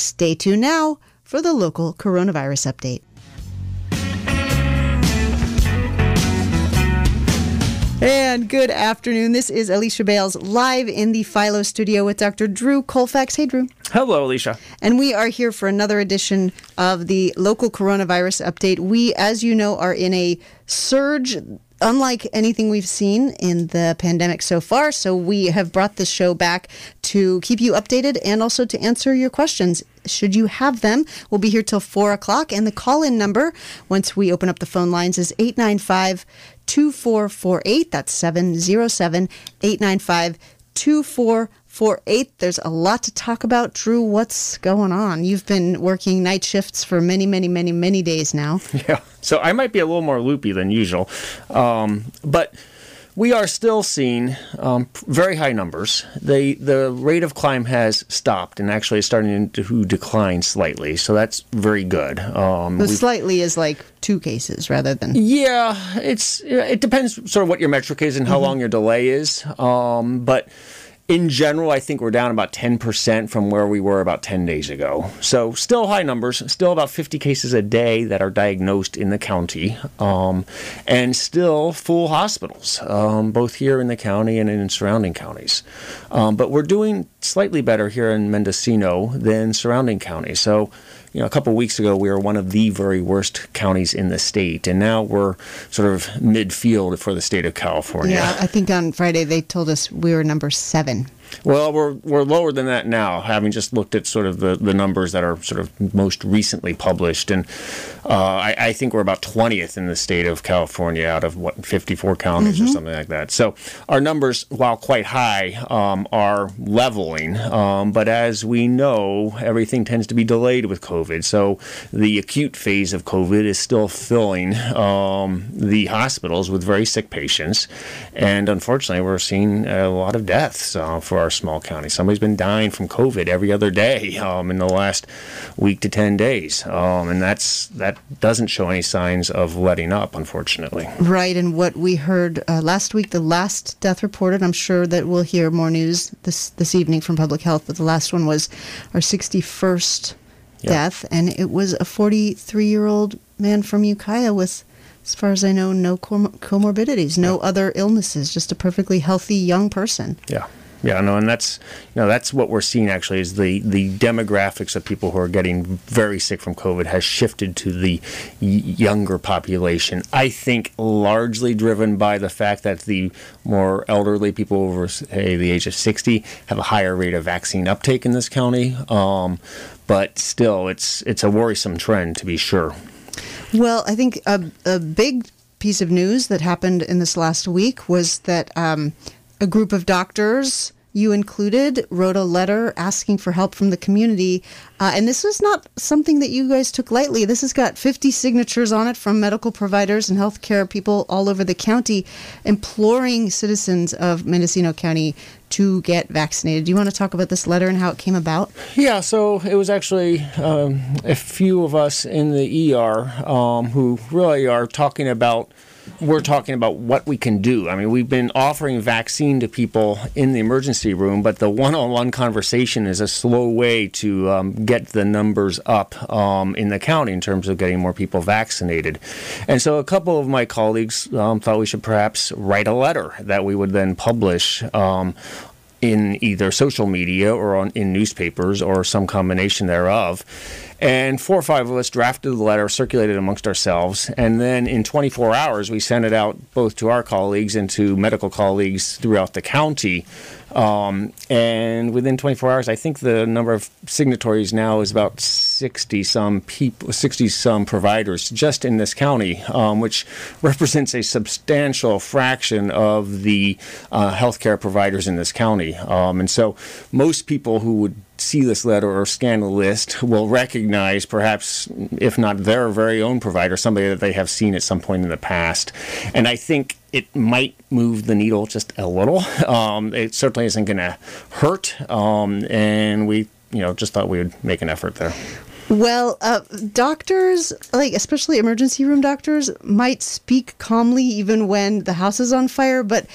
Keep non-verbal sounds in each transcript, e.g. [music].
Stay tuned now for the local coronavirus update. And good afternoon. This is Alicia Bales live in the Philo studio with Dr. Drew Colfax. Hey, Drew. Hello, Alicia. And we are here for another edition of the local coronavirus update. We, as you know, are in a surge unlike anything we've seen in the pandemic so far. So we have brought this show back to keep you updated and also to answer your questions. Should you have them, we'll be here till four o'clock. And the call in number, once we open up the phone lines, is 895 2448. That's 707 895 2448. There's a lot to talk about. Drew, what's going on? You've been working night shifts for many, many, many, many days now. [laughs] Yeah. So I might be a little more loopy than usual. Um, but we are still seeing um, very high numbers. The the rate of climb has stopped and actually is starting to decline slightly. So that's very good. Um, slightly is like two cases rather than. Yeah, it's it depends sort of what your metric is and how mm-hmm. long your delay is. Um, but in general, I think we're down about 10% from where we were about 10 days ago. So, still high numbers, still about 50 cases a day that are diagnosed in the county, um, and still full hospitals, um, both here in the county and in surrounding counties. Um, but we're doing slightly better here in Mendocino than surrounding counties. So, you know, a couple weeks ago, we were one of the very worst counties in the state, and now we're sort of midfield for the state of California. Yeah, I think on Friday they told us we were number seven. Well, we're we're lower than that now, having just looked at sort of the, the numbers that are sort of most recently published, and uh, I, I, think we're about twentieth in the state of California out of what fifty four counties mm-hmm. or something like that. So our numbers, while quite high, um, are leveling. Um, but as we know, everything tends to be delayed with COVID. So the acute phase of COVID is still filling um, the hospitals with very sick patients, and unfortunately, we're seeing a lot of deaths uh, for our small county. Somebody's been dying from COVID every other day [laughs] um, in the last week to ten days, um, and that's that doesn't show any signs of letting up, unfortunately. Right, and what we heard uh, last week, the last death reported. I'm sure that we'll hear more news this this evening from public health, but the last one was our 61st yep. death, and it was a 43 year old man from Ukiah with as far as I know, no comorbidities, no yeah. other illnesses, just a perfectly healthy young person. Yeah. Yeah, no, and that's you know that's what we're seeing actually is the the demographics of people who are getting very sick from COVID has shifted to the younger population. I think largely driven by the fact that the more elderly people over say the age of 60 have a higher rate of vaccine uptake in this county. Um, but still, it's it's a worrisome trend to be sure. Well, I think a, a big piece of news that happened in this last week was that. Um, a group of doctors you included wrote a letter asking for help from the community. Uh, and this was not something that you guys took lightly. This has got 50 signatures on it from medical providers and healthcare people all over the county imploring citizens of Mendocino County to get vaccinated. Do you want to talk about this letter and how it came about? Yeah, so it was actually um, a few of us in the ER um, who really are talking about we're talking about what we can do. I mean, we've been offering vaccine to people in the emergency room, but the one-on-one conversation is a slow way to um, get the numbers up um, in the county in terms of getting more people vaccinated. And so, a couple of my colleagues um, thought we should perhaps write a letter that we would then publish um, in either social media or on in newspapers or some combination thereof. And four or five of us drafted the letter, circulated amongst ourselves, and then in 24 hours we sent it out both to our colleagues and to medical colleagues throughout the county. Um, and within 24 hours, I think the number of signatories now is about 60 some people, 60 some providers just in this county, um, which [laughs] represents a substantial fraction of the uh, healthcare providers in this county. Um, and so most people who would see this letter or scan the list will recognize perhaps if not their very own provider somebody that they have seen at some point in the past and i think it might move the needle just a little. Um, it certainly isn't going to hurt, um, and we, you know, just thought we would make an effort there. Well, uh, doctors, like especially emergency room doctors, might speak calmly even when the house is on fire, but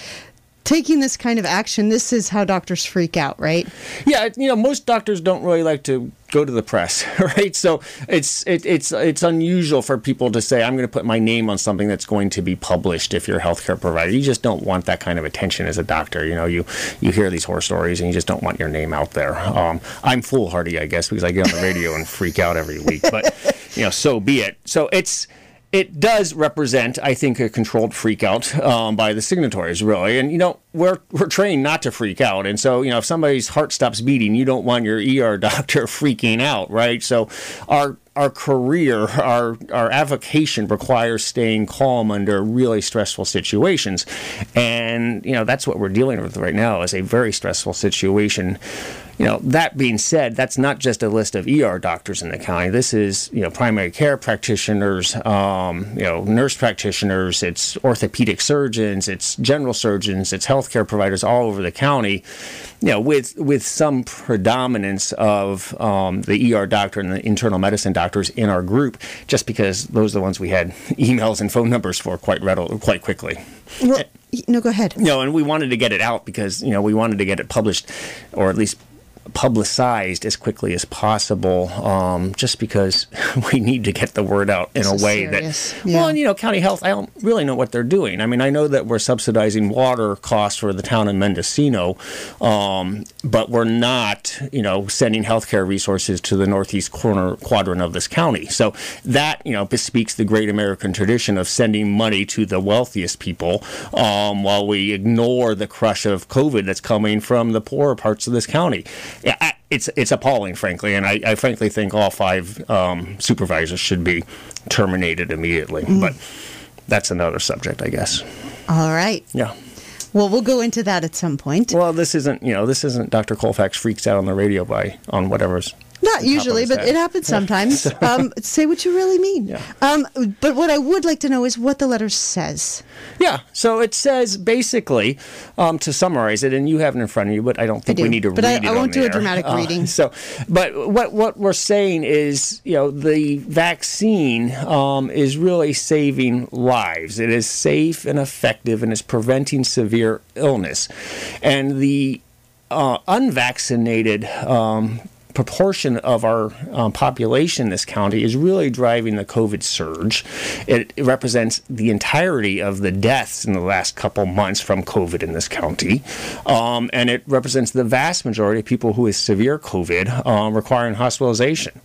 taking this kind of action, this is how doctors freak out, right? Yeah, you know, most doctors don't really like to go to the press, [laughs] right? So it's it, it's it's unusual for people to say, "I'm going to put my name on something that's going to be published." If you're a healthcare provider, you just don't want that kind of attention as a doctor. You know, you you hear these horror stories and you just don't want your name out there. Um, I'm foolhardy, I guess, because I get on the radio and freak out every week. But [laughs] you know, so be it. So it's it does represent, I think, a controlled freak out um, by the signatories, really. And, you know, we're, we're trained not to freak out. And so, you know, if somebody's heart stops beating, you don't want your ER [laughs] doctor freaking out, right? So our our career, our our avocation requires staying calm under really stressful situations, and you know that's what we're dealing with right now is a very stressful situation. You know, that being said, that's not just a list of ER doctors in the county. This is, you know, primary care practitioners, um, you know, nurse practitioners, it's orthopedic surgeons, it's general surgeons, it's healthcare providers all over the county, you know, with with some predominance of um, the ER doctor and the internal medicine doctors in our group, just because those are the ones we had [laughs] emails and phone numbers for quite readily, quite quickly. Well, no, go ahead. You know, and we wanted to get it out because you know we wanted to get it published, or at least publicized as quickly as possible, um, just because [laughs] we need to get the word out in this a way that, yeah. well, and, you know, county health, I don't really know what they're doing. I mean, I know that we're subsidizing water costs for the town of Mendocino, um, but we're not, you know, sending healthcare resources to the northeast corner quadrant of this county. So that, you know, bespeaks the great American tradition of sending money to the wealthiest people um, while we ignore the crush of COVID that's coming from the poorer parts of this county yeah, it's it's appalling, frankly, and I, I frankly think all five um, supervisors should be terminated immediately. Mm. But that's another subject, I guess. All right. Yeah. Well, we'll go into that at some point. Well, this isn't, you know, this isn't Dr. Colfax freaks out on the radio by on whatever's not usually, but it happens sometimes. [laughs] um, say what you really mean. Yeah. Um, but what I would like to know is what the letter says. Yeah. So it says basically, um, to summarize it, and you have it in front of you, but I don't think I we need to but read I, it. But I won't do air. a dramatic uh, reading. So, but what what we're saying is, you know, the vaccine um, is really saving lives. It is safe and effective, and is preventing severe illness, and the uh, unvaccinated um, proportion of our um, population in this county is really driving the COVID surge. It, it, represents the entirety of the deaths in the last couple months from COVID in this county. Um, and it represents the vast majority of people who is severe COVID um, requiring hospitalization.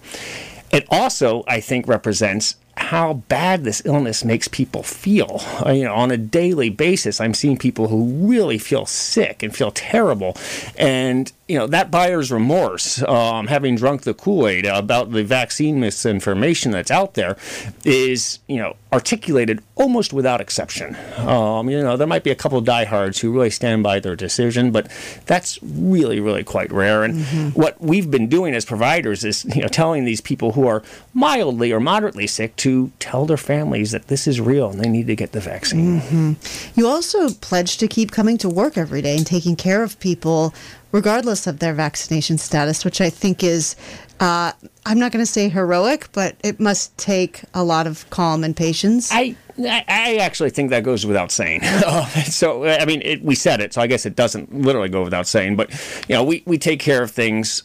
It also, I think, represents how bad this illness makes people feel. Uh, you know, on a daily basis, I'm seeing people who really feel sick and feel terrible, and you know that buyer's remorse, um, having drunk the Kool Aid about the vaccine misinformation that's out there, is you know articulated almost without exception. Um, you know, there might be a couple of diehards who really stand by their decision, but that's really, really quite rare. And mm-hmm. what we've been doing as providers is you know telling these people who are mildly or moderately sick to tell their families that this is real and they need to get the vaccine. Mm-hmm. You also pledge to keep coming to work every day and taking care of people regardless of their vaccination status, which I think is, uh, I'm not going to say heroic, but it must take a lot of calm and patience. I I actually think that goes without saying. [laughs] so I mean, it, we said it, so I guess it doesn't literally go without saying. But you know, we we take care of things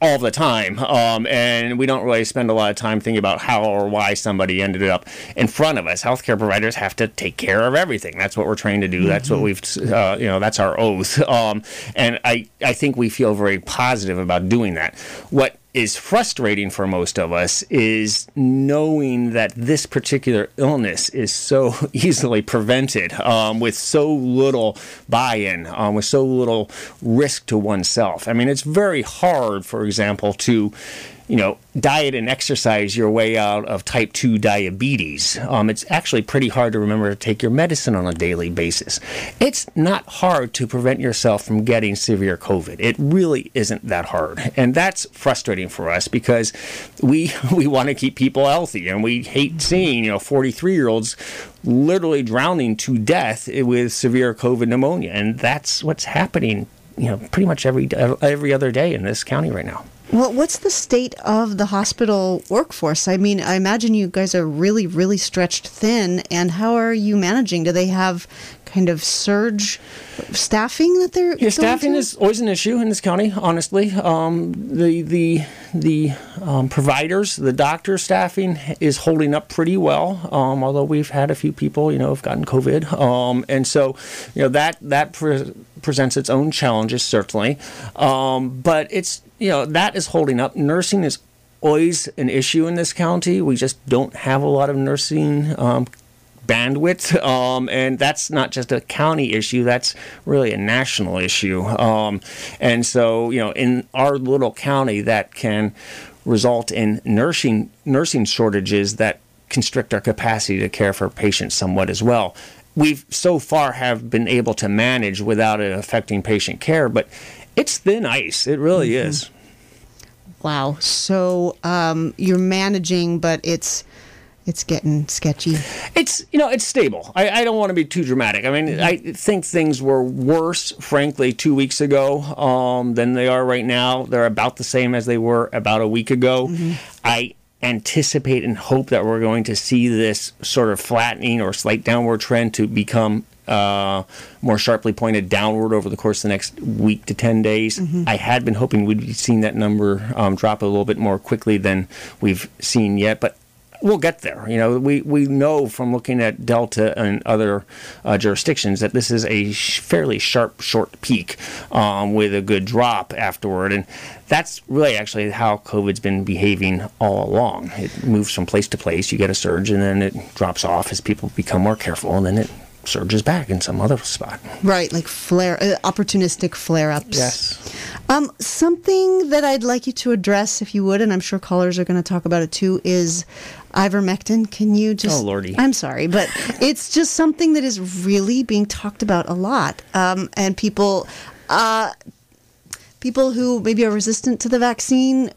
all the time. Um, and we don't really spend a lot of time thinking about how or why somebody ended up in front of us. Healthcare providers have to take care of everything. That's what we're trained to do. Mm-hmm. That's what mm-hmm. we've, uh, you know, that's our oath. Um, and I, I think we feel very positive about doing that. What is frustrating for most of us is knowing that this particular illness is so [laughs] easily prevented um, with so little buy-in, um, with so little risk to oneself. I mean, it's very hard, for example, to you know, diet and exercise your way out of type 2 diabetes. Um, it's actually pretty hard to remember to take your medicine on a daily basis. It's not hard to prevent yourself from getting severe COVID. It really isn't that hard. And that's frustrating for us because we, [laughs] we want to keep people healthy and we hate seeing, you know, 43 year olds literally drowning to death with severe COVID pneumonia. And that's what's happening, you know, pretty much every, every other day in this county right now. Well, what's the state of the hospital workforce? I mean, I imagine you guys are really, really stretched thin. And how are you managing? Do they have kind of surge staffing that they're Yeah, staffing through? is always an issue in this county. Honestly, um, the the the um, providers, the doctor staffing is holding up pretty well. Um, although we've had a few people, you know, have gotten COVID, um, and so you know that that pre- presents its own challenges certainly. Um, but it's you know that is holding up. Nursing is always an issue in this county. We just don't have a lot of nursing um, bandwidth, [laughs] um, and that's not just a county issue. That's really a national issue. Um, and so, you know, in our little county, that can result in nursing nursing shortages that constrict our capacity to care for patients somewhat as well. We've so far have been able to manage without it affecting patient care, but it's thin ice. It really is. Wow. So um, you're managing, but it's it's getting sketchy. It's you know it's stable. I, I don't want to be too dramatic. I mean I think things were worse, frankly, two weeks ago um, than they are right now. They're about the same as they were about a week ago. I anticipate and hope that we're going to see this sort of flattening or slight downward trend to become uh, more sharply pointed downward over the course of the next week to 10 days. I had been hoping we'd be seeing that number um, drop a little bit more quickly than we've seen yet, but we'll get there. You know, we, we know from looking at Delta and other uh, jurisdictions that this is a sh- fairly sharp, short peak um, with a good drop afterward. And that's really actually how COVID's been behaving all along. It moves from place to place. You get a surge and then it drops off as people become more careful and then it surges back in some other spot. Right, like flare, uh, opportunistic flare ups. Yes. Um, something that I'd like you to address, if you would, and I'm sure callers are going to talk about it too, is ivermectin. Can you just? Oh, Lordy. I'm sorry, but [laughs] it's just something that is really being talked about a lot, um, and people, uh, people who maybe are resistant to the vaccine.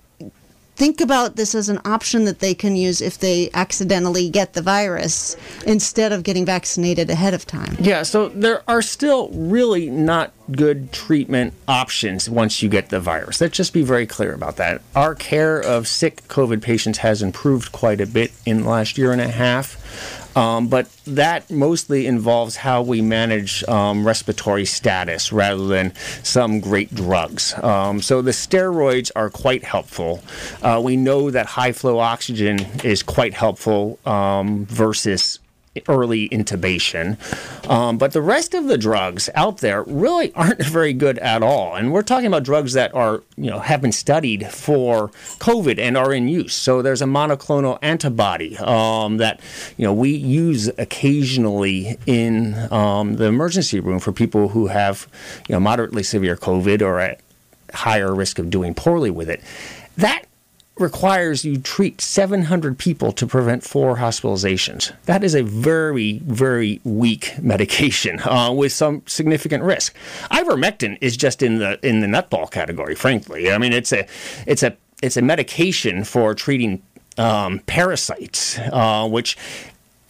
Think about this as an option that they can use if they accidentally get the virus instead of getting vaccinated ahead of time. Yeah, so there are still really not good treatment options once you get the virus. Let's just be very clear about that. Our care of sick COVID patients has improved quite a bit in the last year and a half. Um, but that mostly involves how we manage um, respiratory status rather than some great drugs. Um, so the steroids are quite helpful. Uh, we know that high flow oxygen is quite helpful um, versus early intubation. Um, but the rest of the drugs out there really [laughs] aren't very good at all. And we're talking about drugs that are, you know, have been studied for COVID and are in use. So there's a monoclonal antibody um, that, you know, we use occasionally in um, the emergency room for people who have, you know, moderately severe COVID or at higher risk of doing poorly with it. That requires you treat 700 people to prevent four hospitalizations. That is a very, very weak [laughs] medication uh, with some significant risk. Ivermectin is just in the in the nutball category. Frankly, I mean it's a it's a it's a medication for treating um, parasites, uh, which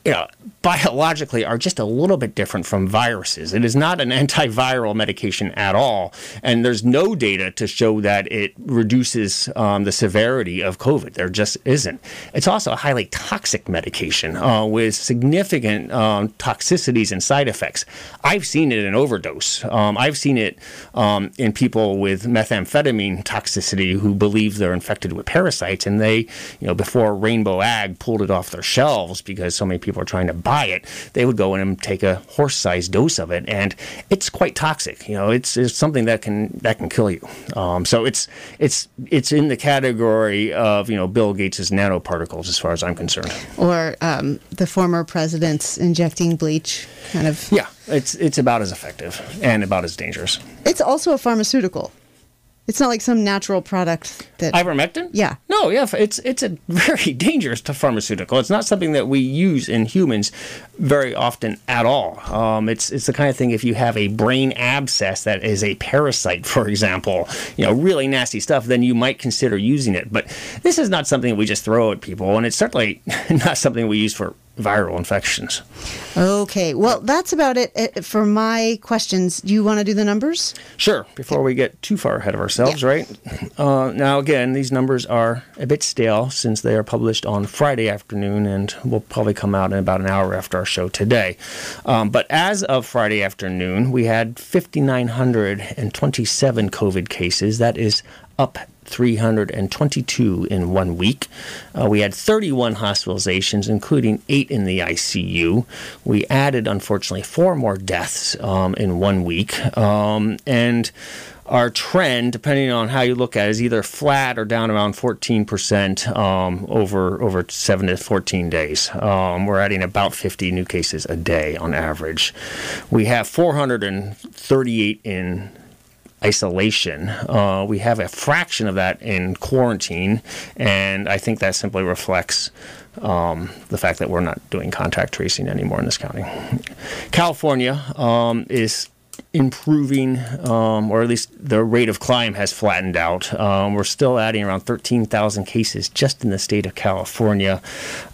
you know, biologically are just a little bit different from viruses. It is not an antiviral medication at all, and there's no data to show that it reduces um, the severity of COVID. There just isn't. It's also a highly toxic medication uh, with significant um, toxicities and side effects. I've seen it in overdose. Um, I've seen it um, in people with methamphetamine toxicity who believe they're infected with parasites, and they, you know, before Rainbow Ag pulled it off their shelves because so many people are trying to buy it, they would go in and take a horse-sized dose of it, and it's quite toxic. You know, it's, it's something that can that can kill you. Um, so it's it's it's in the category of you know Bill Gates's nanoparticles, as far as I'm concerned. or um, the former presidents injecting bleach kind of Yeah, it's it's about as effective and about as dangerous. it's also a pharmaceutical it's not like some natural product that Ivermectin? Yeah. No, yeah, it's it's a very [laughs] dangerous to pharmaceutical. It's not something that we use in humans very often at all. Um, it's it's the kind of thing if you have a brain abscess that is a parasite, for example, you know, really nasty stuff, then you might consider using it. But this is not something we just throw at people, and it's certainly [laughs] not something we use for viral infections. Okay, well, that's about it uh, for my questions. Do you want to do the numbers? Sure. Before we get too far ahead of ourselves, yeah. right? Uh, now, again, these numbers are a bit stale since they are published on Friday afternoon and will probably come out in about an hour after our show today. Um, but as of Friday afternoon, we had 5,927 COVID cases. That is up 322 in one week. Uh, we had 31 hospitalizations, including eight in the ICU. We added, unfortunately, four more deaths um, in one week. Um, and our trend, depending on how you look at it, is either flat or down around 14% um, over over 7 to 14 days. Um, we're adding about 50 new cases a day on average. We have 438 in isolation. Uh, we have a fraction of that in quarantine, and I think that simply reflects um, the fact that we're not doing contact tracing anymore in this county. California um, is improving, um, or at least the rate of climb has flattened out. Um, we're still adding around 13,000 cases just in the state of California.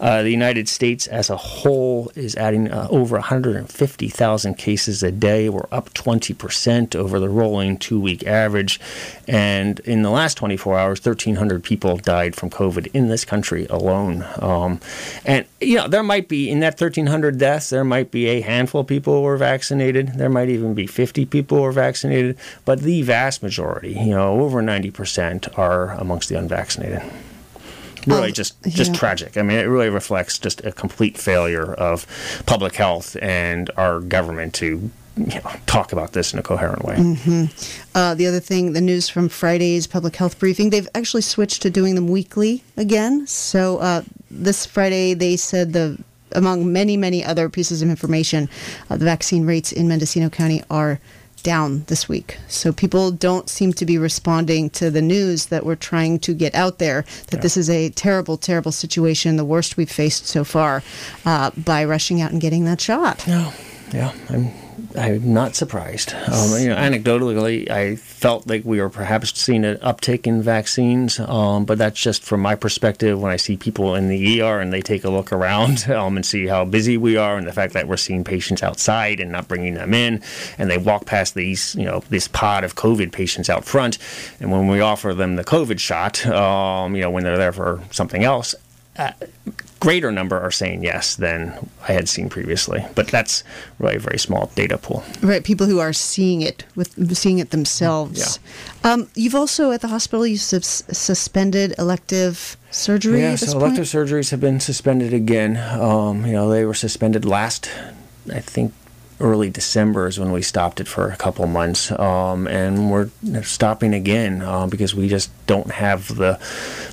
Uh, the United States as a whole is adding uh, over 150,000 cases a day. We're up 20% over the rolling two week average. And in the last 24 hours, 1,300 people died from COVID in this country alone. Um, and, you know, there might be, in that 1,300 deaths, there might be a handful of people who were vaccinated. There might even be 50 people were vaccinated, but the vast majority, you know, over 90% are amongst the unvaccinated. Really, um, just just yeah. tragic. I mean, it really reflects just a complete failure of public health and our government to you know, talk about this in a coherent way. Mm-hmm. Uh, the other thing, the news from Friday's public health briefing, they've actually switched to doing them weekly again. So uh, this Friday, they said the among many, many other pieces of information, uh, the vaccine rates in Mendocino County are down this week. So people don't seem to be responding to the news that we're trying to get out there that yeah. this is a terrible, terrible situation, the worst we've faced so far, uh, by rushing out and getting that shot. No, yeah, I'm I'm not surprised. Um, you know, anecdotally, I felt like we were perhaps seeing an uptick in vaccines, um, but that's just from my perspective. When I see people in the ER and they take a look around [laughs] um, and see how busy we are, and the fact that we're seeing patients outside and not bringing them in, and they walk past these, you know, this pod of COVID patients out front, and when we offer them the COVID shot, um, you know, when they're there for something else, uh, greater number are saying yes than I had seen previously. But that's really a very small data pool. Right, people who are seeing it with seeing it themselves. Yeah. Um, you've also at the hospital you sus- suspended elective surgery. Yeah, so elective point? surgeries have been suspended again. Um, you know, they were suspended last, I think, early December is when we stopped it for a couple months, um, and we're stopping again uh, because we just don't have the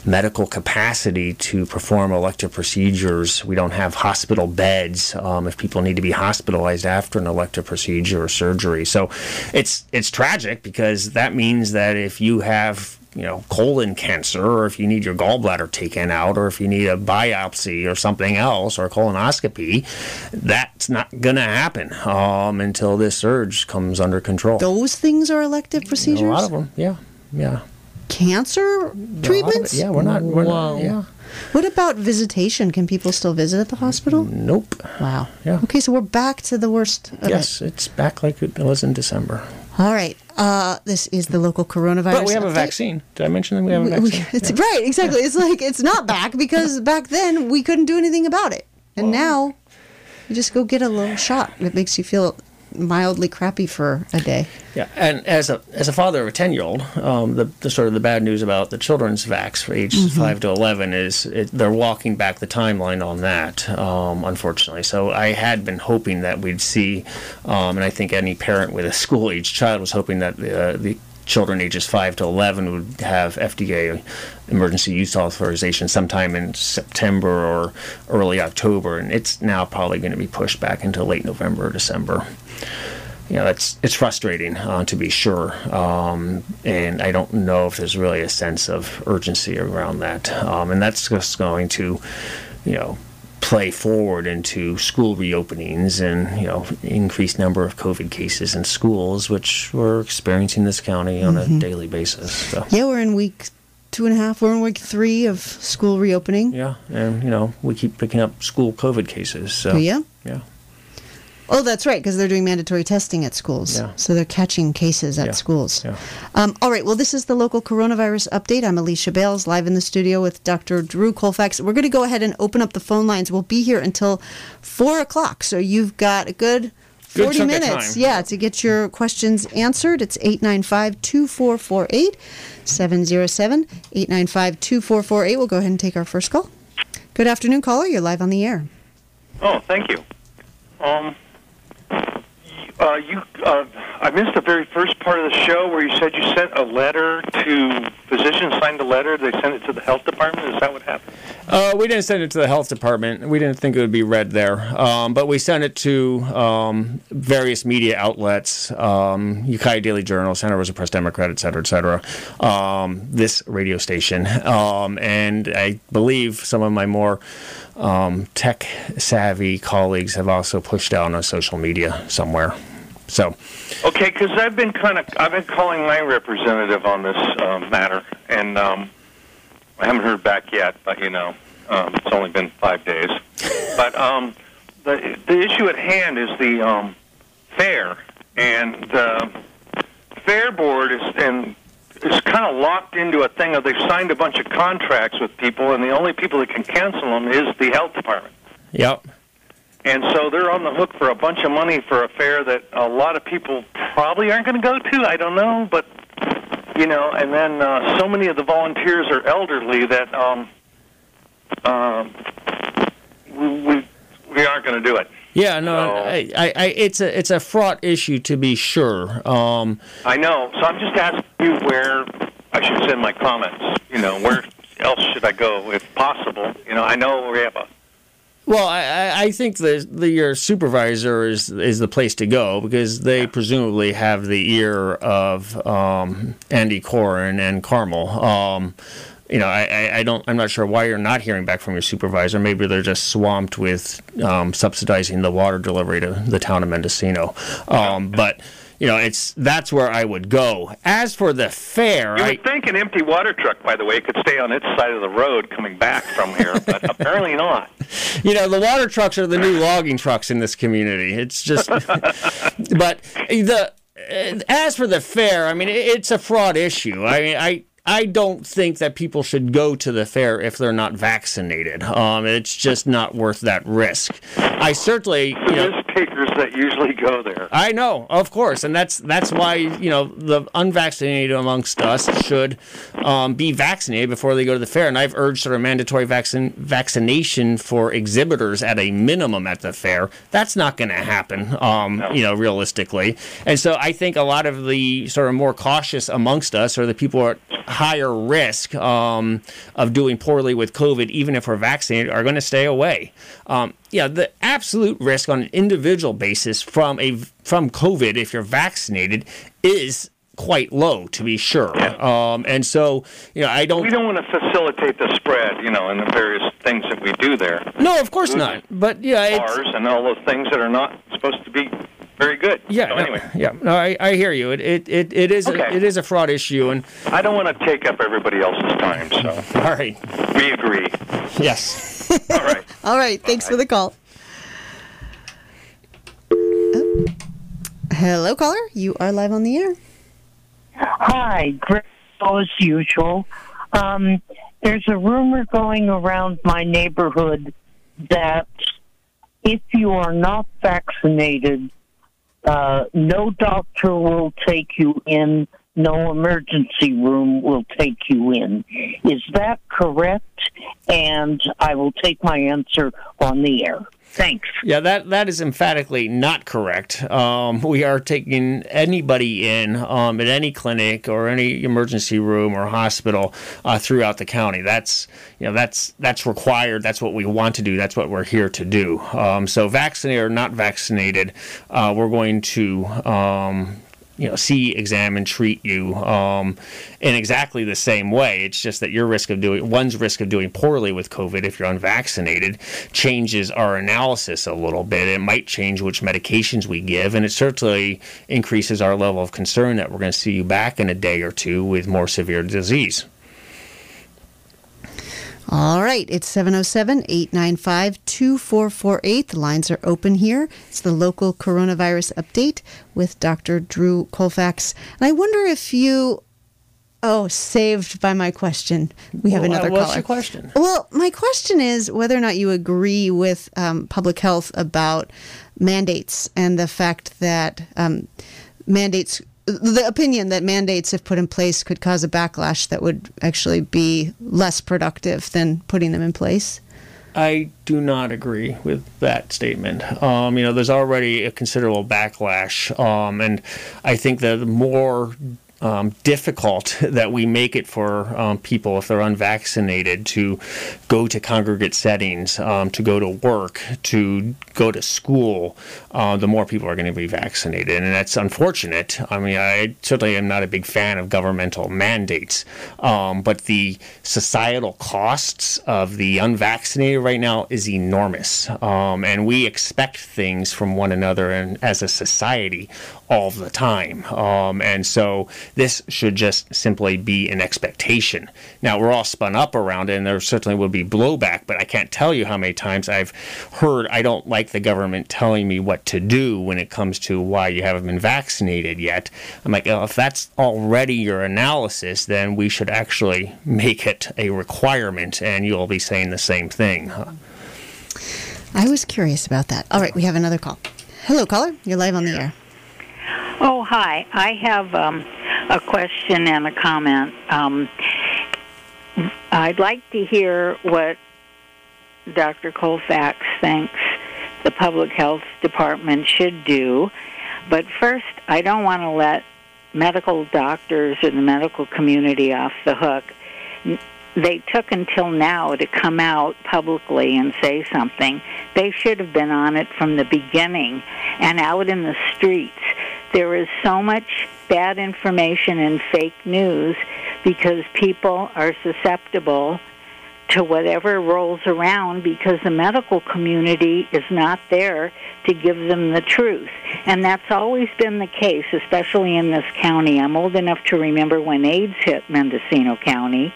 medical capacity to perform elective procedures. We don't have hospital beds um, if people need to be hospitalized after an elective procedure or surgery. So it's it's tragic because that means that if you have you know, colon cancer, or if you need your gallbladder taken out, or if you need a biopsy or something else, or a colonoscopy, that's not going to happen um, until this surge comes under control. Those things are elective procedures? A lot of them, yeah. Yeah. Cancer treatments? Yeah, we're not. We're not yeah. What about visitation? Can people still visit at the hospital? Nope. Wow. Yeah. Okay, so we're back to the worst. yes, it. it's back like it was in December. All right. Uh, this is the local coronavirus. But we have update. a vaccine. Did I mention that we have a vaccine? We, it's, yeah. Right, exactly. It's like it's not back because [laughs] back then we couldn't do anything about it. And well, now you just go get a little shot. And it makes you feel mildly crappy for a day. Yeah, and as a as a father of a ten year old, um, the, the sort of the bad news about the children's vax for ages mm-hmm. five to eleven is it, they're walking back the timeline on that, um, unfortunately. So I had been hoping that we'd see, um, and I think any parent with a school age child was hoping that uh, the children ages 5 to 11 would have FDA emergency use authorization sometime in September or early October, and it's now probably going to be pushed back into late November or December you know, it's it's frustrating uh, to be sure, um, and I don't know if there's really a sense of urgency around that, um, and that's just going to, you know, play forward into school reopenings and you know increased number of COVID cases in schools, which we're experiencing this county on mm-hmm. a daily basis. So. Yeah, we're in week two and a half. We're in week three of school reopening. Yeah, and you know we keep picking up school COVID cases. So yeah. yeah. Oh, that's right, because they're doing mandatory testing at schools. Yeah. So they're catching cases at Yeah. schools. Yeah. Um, all right, well, this is the local coronavirus update. I'm Alicia Bales, live in the studio with Dr. Drew Colfax. We're going to go ahead and open up the phone lines. We'll be here until 4 o'clock, so you've got a good Good 40 chunk of minutes. Yeah, to get your questions answered. It's 895 2448 707 895 2448. We'll go ahead and take our first call. Good afternoon, caller. You're live on the air. Oh, thank you. Um, uh, you, uh, I missed the very first part of the show where you said you sent a letter to physicians signed a letter. They sent it to the health department. Is that what happened? Uh, we didn't send it to the health department. We didn't think it would be read there, um, but we sent it to um, various media outlets, um, Ukiah Daily Journal, Santa Rosa Press Democrat, et cetera, et cetera. Um, this radio station, um, and I believe some of my more um, tech savvy colleagues have also pushed out on social media somewhere. So, Okay, because I've been kind of I've been calling my representative on this um, matter, and um, I haven't heard back yet. But you know, um, it's only been five days. But um, the the issue at hand is the um, fair, and the fair board is and is kind of locked into a thing of they've signed a bunch of contracts with people, and the only people that can cancel them is the health department. yep. And so they're on the hook for a bunch of money for a fair that a lot of people probably aren't going to go to. I don't know, but you know. And then uh, so many of the volunteers are elderly that um, um, we, we we aren't going to do it. Yeah, no, So- I, I, I, it's a it's a fraught issue to be sure. Um, I know. So I'm just asking you where I should send my comments. You know, where else should I go if possible? You know, I know we have a Well, I, I- think the, the your supervisor is is the place to go because they presumably have the ear of um, Andy Coren and Carmel. Um, you know, I, I, I don't. I'm not sure why you're not hearing back from your supervisor. Maybe they're just swamped with um, subsidizing the water delivery to the town of Mendocino. Um, but you know, it's that's where I would go. As for the fair, You I, would think an empty water truck, by the way, could stay on its side of the road coming back from here, but [laughs] apparently not. you know the water trucks are the new logging trucks in this community it's just [laughs] but the as for the fair i mean it's a fraud issue i mean i I don't think that people should go to the fair if they're not vaccinated. Um, it's just not worth that risk. I certainly, you The know, risk takers [laughs] that usually go there. I know, of course, and that's that's why you know the unvaccinated amongst us should um, be vaccinated before they go to the fair. And I've urged sort of mandatory vaccine vaccination for exhibitors at a minimum at the fair. That's not going to happen, um, you know, realistically. And so I think a lot of the sort of more cautious amongst us, or the people are at higher risk um, of doing poorly with COVID, even if we're vaccinated, are going to stay away. Um, yeah, the absolute risk on an individual basis from a from COVID, if you're vaccinated, is quite low to be sure. Um, and so, you know, I don't. We don't want to facilitate the spread, you know, in the various things that we do there. No, of course not. But yeah, it's, Bars and all those things that are not supposed to be very good. yeah, So no, anyway, yeah. No, I, I hear you. It it, it, it is Okay. a, it is a fraud issue, and I don't want to take up everybody else's time, so [laughs] all right, we agree. yes. [laughs] All right. All right. Thanks for the call. Oh. Hello, caller. You are live on the air. Hi, great as usual. Um, there's a rumor going around my neighborhood that if you are not vaccinated, uh, no doctor will take you in, no emergency room will take you in. Is that correct? And I will take my answer on the air. Thanks. Yeah, that that is emphatically not correct. Um, we are taking anybody in um, at any clinic or any emergency room or hospital uh, throughout the county. That's you know that's that's required. That's what we want to do. That's what we're here to do. Um, so vaccinated or not vaccinated, uh, we're going to. You know, see, examine, treat you um, in exactly the same way. It's just that your risk of doing one's risk of doing poorly with COVID if you're unvaccinated changes our analysis a little bit. It might change which medications we give, and it certainly increases our level of concern that we're going to see you back in a day or two with more severe disease. All right, it's 707 895 2448. The lines are open here. It's the local coronavirus update with Dr. Drew Colfax. And I wonder if you. Oh, saved by my question. We have Well, uh, another what's caller. your question? Well, my question is whether or not you agree with um, public health about mandates and the fact that um, mandates, the opinion that mandates, if put in place, could cause a backlash that would actually be less productive than putting them in place. I do not agree with that statement. Um, you know, there's already a considerable backlash, um, and I think that the more um, difficult [laughs] that we make it for um, people if they're unvaccinated to go to congregate settings, um, to go to work, to go to school, uh, the more people are going to be vaccinated, and that's unfortunate. I mean, I certainly am not a big fan of governmental mandates, um, but the societal costs of the unvaccinated right now is enormous, um, and we expect things from one another and as a society all the time, um, and so this should just simply be an expectation. Now we're all spun up around it, and there certainly will be blowback, but I can't tell you how many times I've heard I don't like the government telling me what to do when it comes to why you haven't been vaccinated yet. I'm like, oh, if that's already your analysis, then we should actually make it a requirement, and you'll be saying the same thing. I was curious about that. All right, we have another call. Hello, caller. You're live on the air. Oh, hi. I have um, a question and a comment. Um, I'd like to hear what Dr. Colfax thinks the public health department should do. But first, I don't want to let medical doctors or the medical community off the hook. They took until now to come out publicly and say something. They should have been on it from the beginning and out in the streets. There is so much bad information and fake news because people are susceptible to whatever rolls around because the medical community is not there to give them the truth. And that's always been the case, especially in this county. I'm old enough to remember when AIDS hit Mendocino County.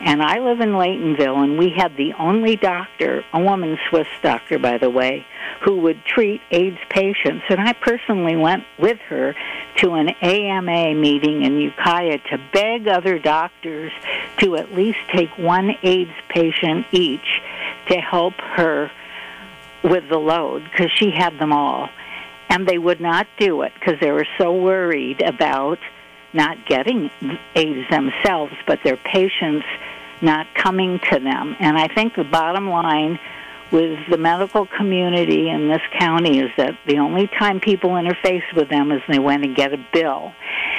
And I live in Laytonville, and we had the only doctor, a woman Swiss doctor, by the way, who would treat AIDS patients. And I personally went with her to an AMA meeting in Ukiah to beg other doctors to at least take one AIDS patient each to help her with the load because she had them all. And they would not do it because they were so worried about not getting AIDS themselves, but their patients not coming to them. And I think the bottom line with the medical community in this county is that the only time people interface with them is they went and get a bill.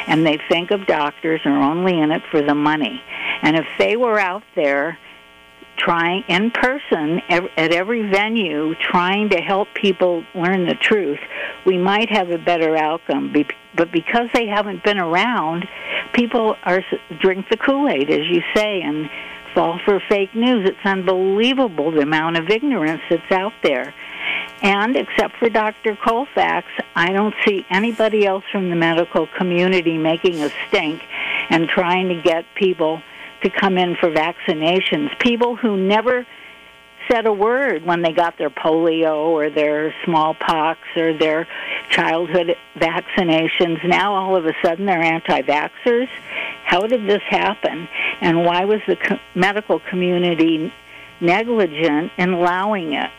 And they think of doctors are only in it for the money. And if they were out there trying in person at every venue trying to help people learn the truth, we might have a better outcome. But because they haven't been around, people are drink the Kool-Aid, as you say, and fall for fake news. It's unbelievable the amount of ignorance that's out there. And except for Dr. Colfax, I don't see anybody else from the medical community making a stink and trying to get people to come in for vaccinations. People who never said a word when they got their polio or their smallpox or their childhood vaccinations. Now all of a sudden they're anti-vaxxers. How did this happen? And why was the co- medical community negligent in allowing it?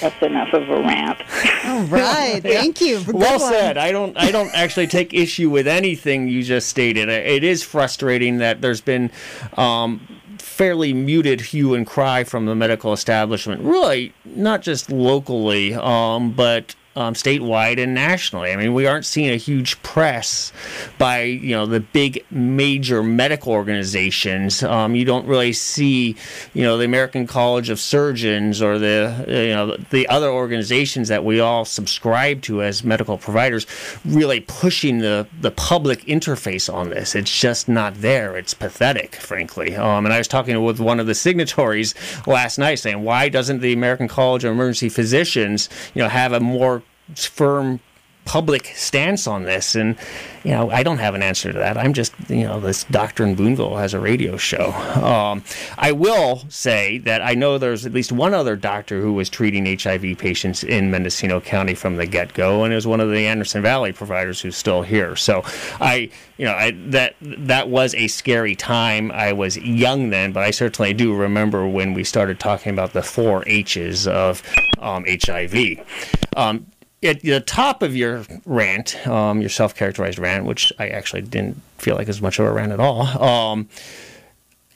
That's enough of a rant. [laughs] All right. Thank you. Good well one. said. I don't. I don't actually take issue with anything you just stated. It is frustrating that there's been. Um, fairly muted hue and cry from the medical establishment, really not just locally, um, but um, statewide and nationally. I mean, we aren't seeing a huge press by you know the big major medical organizations. Um, you don't really see you know the American College of Surgeons or the you know the other organizations that we all subscribe to as medical providers really pushing the the public interface on this. It's just not there. It's pathetic, frankly. Um, and I was talking with one of the signatories last night saying, why doesn't the American College of Emergency Physicians you know have a more firm public stance on this? And you know, I don't have an answer to that. I'm just you know this doctor in Boonville has a radio show. Um, I will say that I know there's at least one other doctor who was treating HIV patients in Mendocino County from the get go, and it was one of the Anderson Valley providers who's still here. So I you know I, that that was a scary time. I was young then, but I certainly do remember when we started talking about the four H's of um, HIV. Um, at the top of your rant, um, your self-characterized rant, which I actually didn't feel like as much of a rant at all. Um,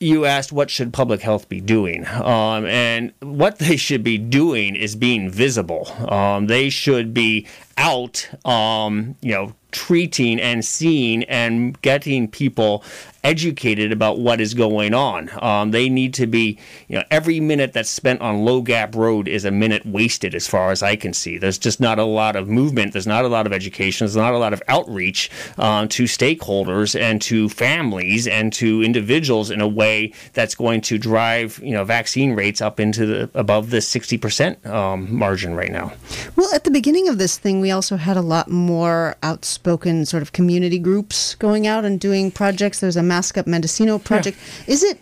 you asked what should public health be doing, um, and what they should be doing is being visible. Um, they should be out, um, you know, treating and seeing and getting people educated about what is going on. Um, they need to be, you know, every minute that's spent on Low Gap Road is a minute wasted as far as I can see. There's just not a lot of movement. There's not a lot of education. There's not a lot of outreach um, to stakeholders and to families and to individuals in a way that's going to drive, you know, vaccine rates up into the above the 60% um, margin right now. Well, at the beginning of this thing, we also had a lot more outspoken sort of community groups going out and doing projects. There's a Mask Up Mendocino project. Yeah. Is it?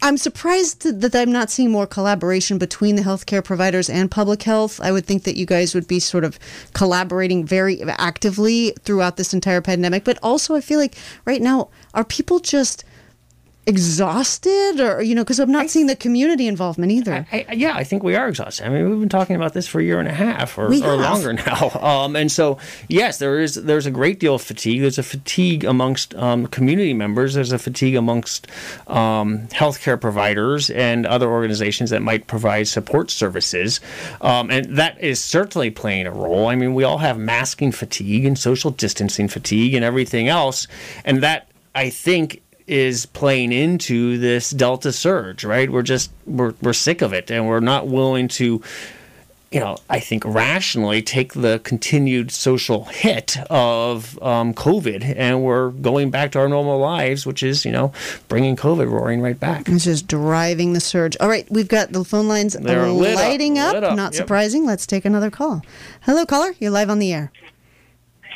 I'm surprised that I'm not seeing more collaboration between the healthcare providers and public health. I would think that you guys would be sort of collaborating very actively throughout this entire pandemic. But also, I feel like right now, are people just exhausted or you know because i'm not I, seeing the community involvement either. I, I, yeah i think we are exhausted. I mean we've been talking about this for a year and a half or, or longer [laughs] now. Um, and so yes there is there's a great deal of fatigue. There's a fatigue amongst um, community members. There's a fatigue amongst um, healthcare providers and other organizations that might provide support services. Um, and that is certainly playing a role. I mean we all have masking fatigue and social distancing fatigue and everything else. And that I think is playing into this delta surge right we're just we're, we're sick of it and we're not willing to you know, I think rationally take the continued social hit of um, COVID, and we're going back to our normal lives, which is, you know, bringing COVID roaring right back. It's just driving the surge. All right, we've got the phone lines They're lighting up. up. up. Not yep. surprising. Let's take another call. Hello, caller. You're live on the air.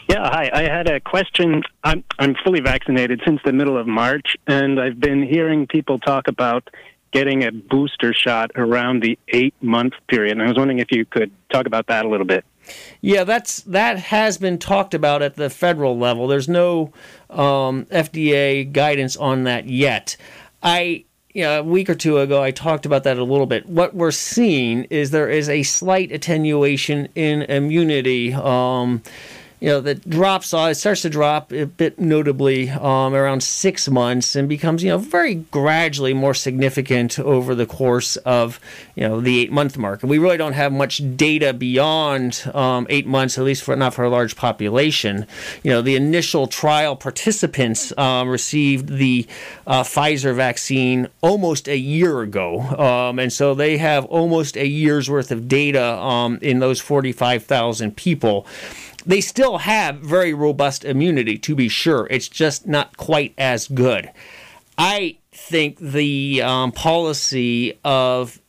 Yeah, hi. I had a question. I'm I'm fully vaccinated since the middle of March, and I've been hearing people talk about getting a booster shot around the eight month period. And I was wondering if you could talk about that a little bit. Yeah, that's that has been talked about at the federal level. There's no um, FDA guidance on that yet. I know, a week or two ago, I talked about that a little bit. What we're seeing is there is a slight attenuation in immunity. Um, you know, that drops off, it starts to drop a bit notably um, around six months and becomes, you know, very gradually more significant over the course of, you know, the eight month mark. And we really don't have much data beyond um, eight months, at least for not for a large population. You know, the initial trial participants um, received the uh, Pfizer vaccine almost a year ago. Um, and so they have almost a year's worth of data um, in those 45,000 people they still have very robust immunity, to be sure. It's just not quite as good. I think the um, policy of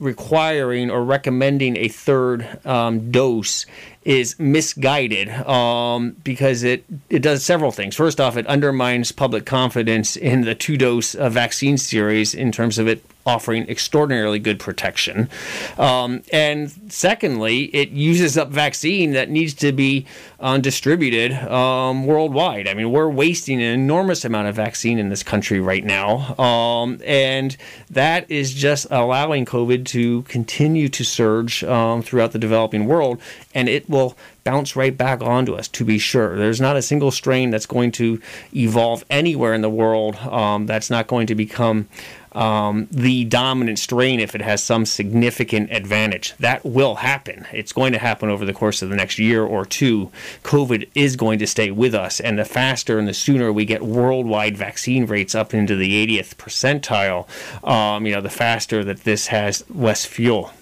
requiring or recommending a third um, dose is misguided um, because it, it does several things. First off, it undermines public confidence in the two dose uh, vaccine series in terms of it offering extraordinarily good protection. Um, and secondly, it uses up vaccine that needs to be uh, distributed um, worldwide. I mean, we're wasting an enormous amount of vaccine in this country right now. Um, and that is just allowing COVID to continue to surge um, throughout the developing world. And it will bounce right back onto us, to be sure. There's not a single strain that's going to evolve anywhere in the world um, that's not going to become um, the dominant strain if it has some significant advantage. That will happen. It's going to happen over the course of the next year or two. COVID is going to stay with us, and the faster and the sooner we get worldwide vaccine rates up into the 80th percentile, um, you know, the faster that this has less fuel.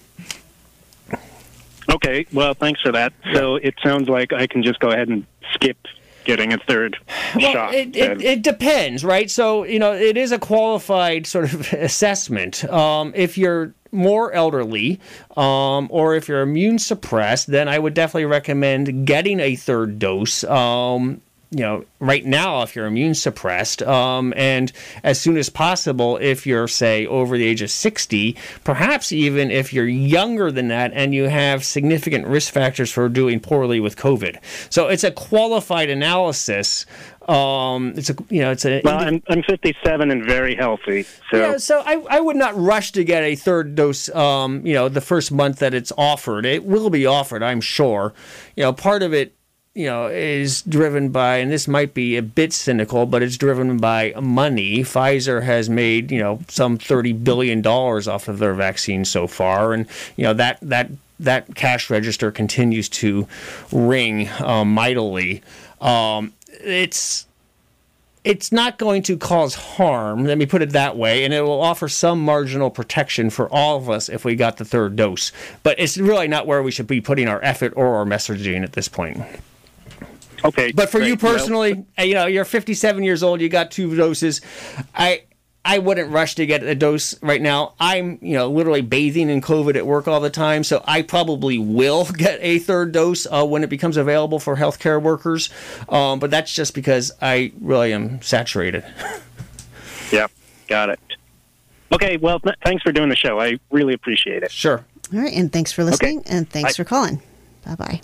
Okay, well, thanks for that. So it sounds like I can just go ahead and skip getting a third Well, shot. it, it, it depends, right? So, you know, it is a qualified sort of [laughs] assessment. Um, if you're more elderly um, or if you're immune suppressed, then I would definitely recommend getting a third dose. Um, you know, right now, if you're immune suppressed, um, and as soon as possible, if you're, say, over the age of 60, perhaps even if you're younger than that and you have significant risk factors for doing poorly with COVID. So it's a qualified analysis. Um, it's a, you know, it's a. well, I'm, I'm 57 and very healthy, so Yeah, so I, I would not rush to get a third dose. Um, you know, the first month that it's offered, it will be offered, I'm sure. You know, part of it, you know, is driven by, and this might be a bit cynical, but it's driven by money. Pfizer has made you know some thirty billion dollars off of their vaccine so far, and you know that that that cash register continues to ring um, mightily. Um, it's it's not going to cause harm, let me put it that way, and it will offer some marginal protection for all of us if we got the third dose. But it's really not where we should be putting our effort or our messaging at this point. Okay. But for you great. Well, personally, [laughs] you know, you're 57 years old, you got two doses. I I wouldn't rush to get a dose right now. I'm, you know, literally bathing in COVID at work all the time, so I probably will [laughs] get a third dose uh, when it becomes available for healthcare workers. Um, but that's just because I really am saturated. [laughs] yeah, got it. Okay, well, th- thanks for doing the show. I really appreciate it. Sure. All right, and thanks for listening, and thanks Bye. for calling. Bye bye.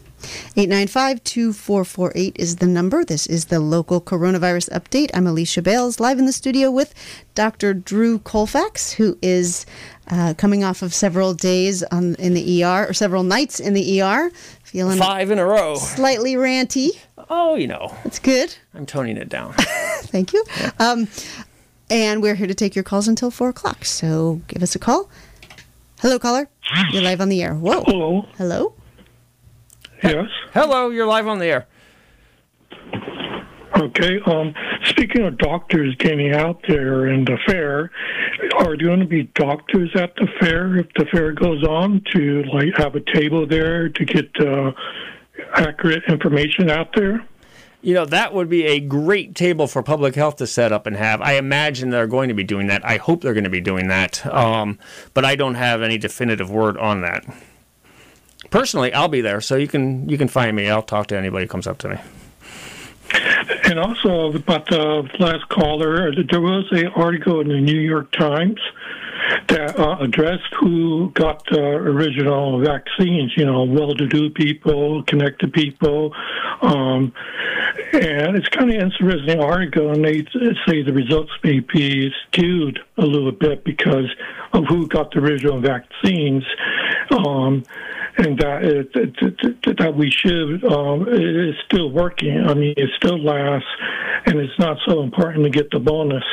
895 2448 is the number. This is the local coronavirus update. I'm Alicia Bales, live in the studio with Dr. Drew Colfax, who is uh, coming off of several days on, in the ER, or several nights in the ER, feeling Five in a row. slightly ranty. Oh, you know, That's good. I'm toning it down. [laughs] Thank you. Um, and we're here to take your calls until 4 o'clock, so give us a call. Hello, caller. You're live on the air. Whoa. Hello. Hello. Yes. Hello, you're live on the air. Okay. Um, speaking of doctors getting out there in the fair, are there going to be doctors at the fair if the fair goes on to like have a table there to get uh, accurate information out there? You know, that would be a great table for public health to set up and have. I imagine they're going to be doing that. I hope they're going to be doing that. Um, but I don't have any definitive word on that. Personally, I'll be there, so you can you can find me. I'll talk to anybody who comes up to me. And also about the last caller, there was an article in the New York Times that uh, addressed who got the original vaccines. You know, well-to-do people, connected people, um, and it's kind of interesting article. And they say the results may be skewed a little bit because of who got the original vaccines. Um, and that it, that we should um, it is still working. I mean, it still lasts, and it's not so important to get the bonus.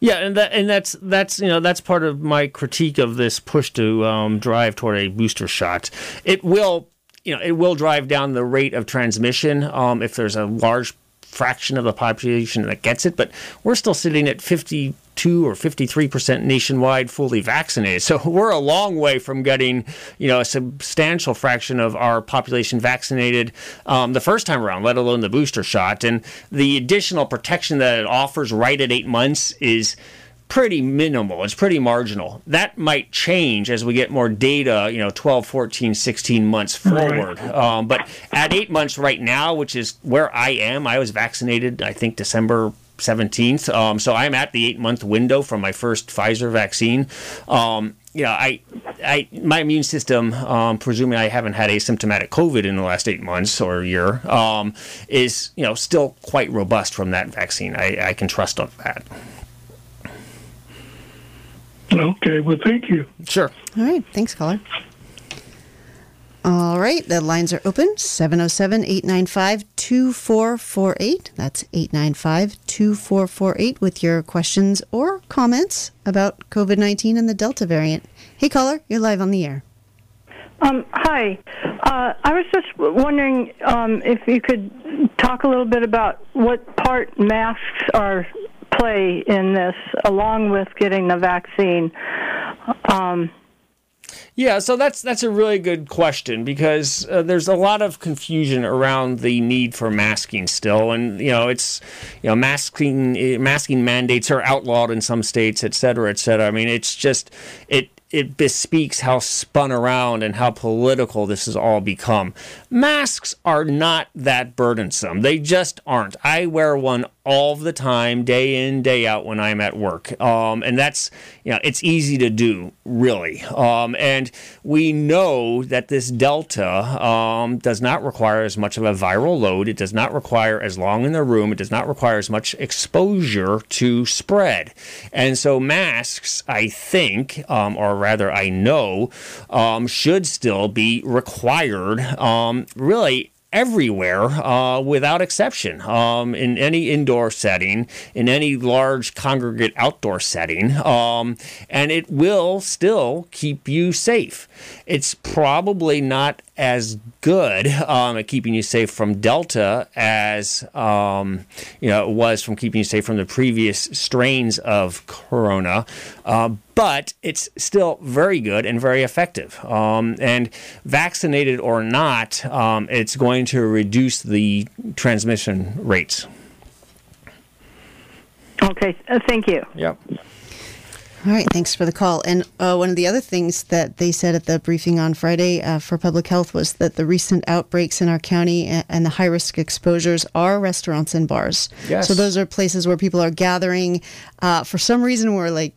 Yeah, and that and that's that's you know that's part of my critique of this push to um, drive toward a booster shot. It will you know it will drive down the rate of transmission um, if there's a large fraction of the population that gets it, but we're still sitting at 52 or 53 percent nationwide fully vaccinated. So [laughs] we're a long way from getting, you know, a substantial fraction of our population vaccinated um, the first time around, let alone the booster shot. And the additional protection that it offers right at eight months is pretty minimal. It's pretty marginal. That might change as we get more data, you know, 12, 14, 16 months forward. Um, but at eight months right now, which is where I am, I was vaccinated, I think, December 17th. Um, so I'm at the eight month window from my first Pfizer vaccine. Um, you know, I, I, my immune system, um, presuming I haven't had asymptomatic COVID in the last eight months or a year, um, is you know still quite robust from that vaccine. I, I can trust on that. Okay, well, thank you. Sure. All right. Thanks, caller. All right. The lines are open 707 895 2448. That's 895 2448 with your questions or comments about COVID 19 and the Delta variant. Hey, caller, you're live on the air. Um, hi. Uh, I was just wondering um, if you could talk a little bit about what part masks are play in this, along with getting the vaccine. Um, Yeah, so that's that's a really good question because uh, there's a lot of confusion around the need for masking still, and you know it's you know masking eh, masking mandates are outlawed in some states, et cetera, et cetera. I mean, it's just it it bespeaks how spun around and how political this has all become. Masks are not that burdensome. They just aren't. I wear one all the time, day in, day out when I'm at work. Um, and that's, you know, it's easy to do, really. Um, and we know that this Delta um, does not require as much of a viral load. It does not require as long in the room. It does not require as much exposure to spread. And so masks, I think, um, or rather, I know, um, should still be required, really everywhere uh, without exception um, in any indoor setting, in any large congregate outdoor setting, um, and it will still keep you safe. It's probably not as good um, at keeping you safe from Delta as um, you know it was from keeping you safe from the previous strains of Corona, uh, but it's still very good and very effective. Um, and vaccinated or not, um, it's going to reduce the transmission rates. Okay, uh, thank you. Yep. All right, thanks for the call. And uh, one of the other things that they said at the briefing on Friday uh, for public health was that the recent outbreaks in our county and, and the high risk exposures are restaurants and bars. Yes. So those are places where people are gathering. Uh, for some reason, we're like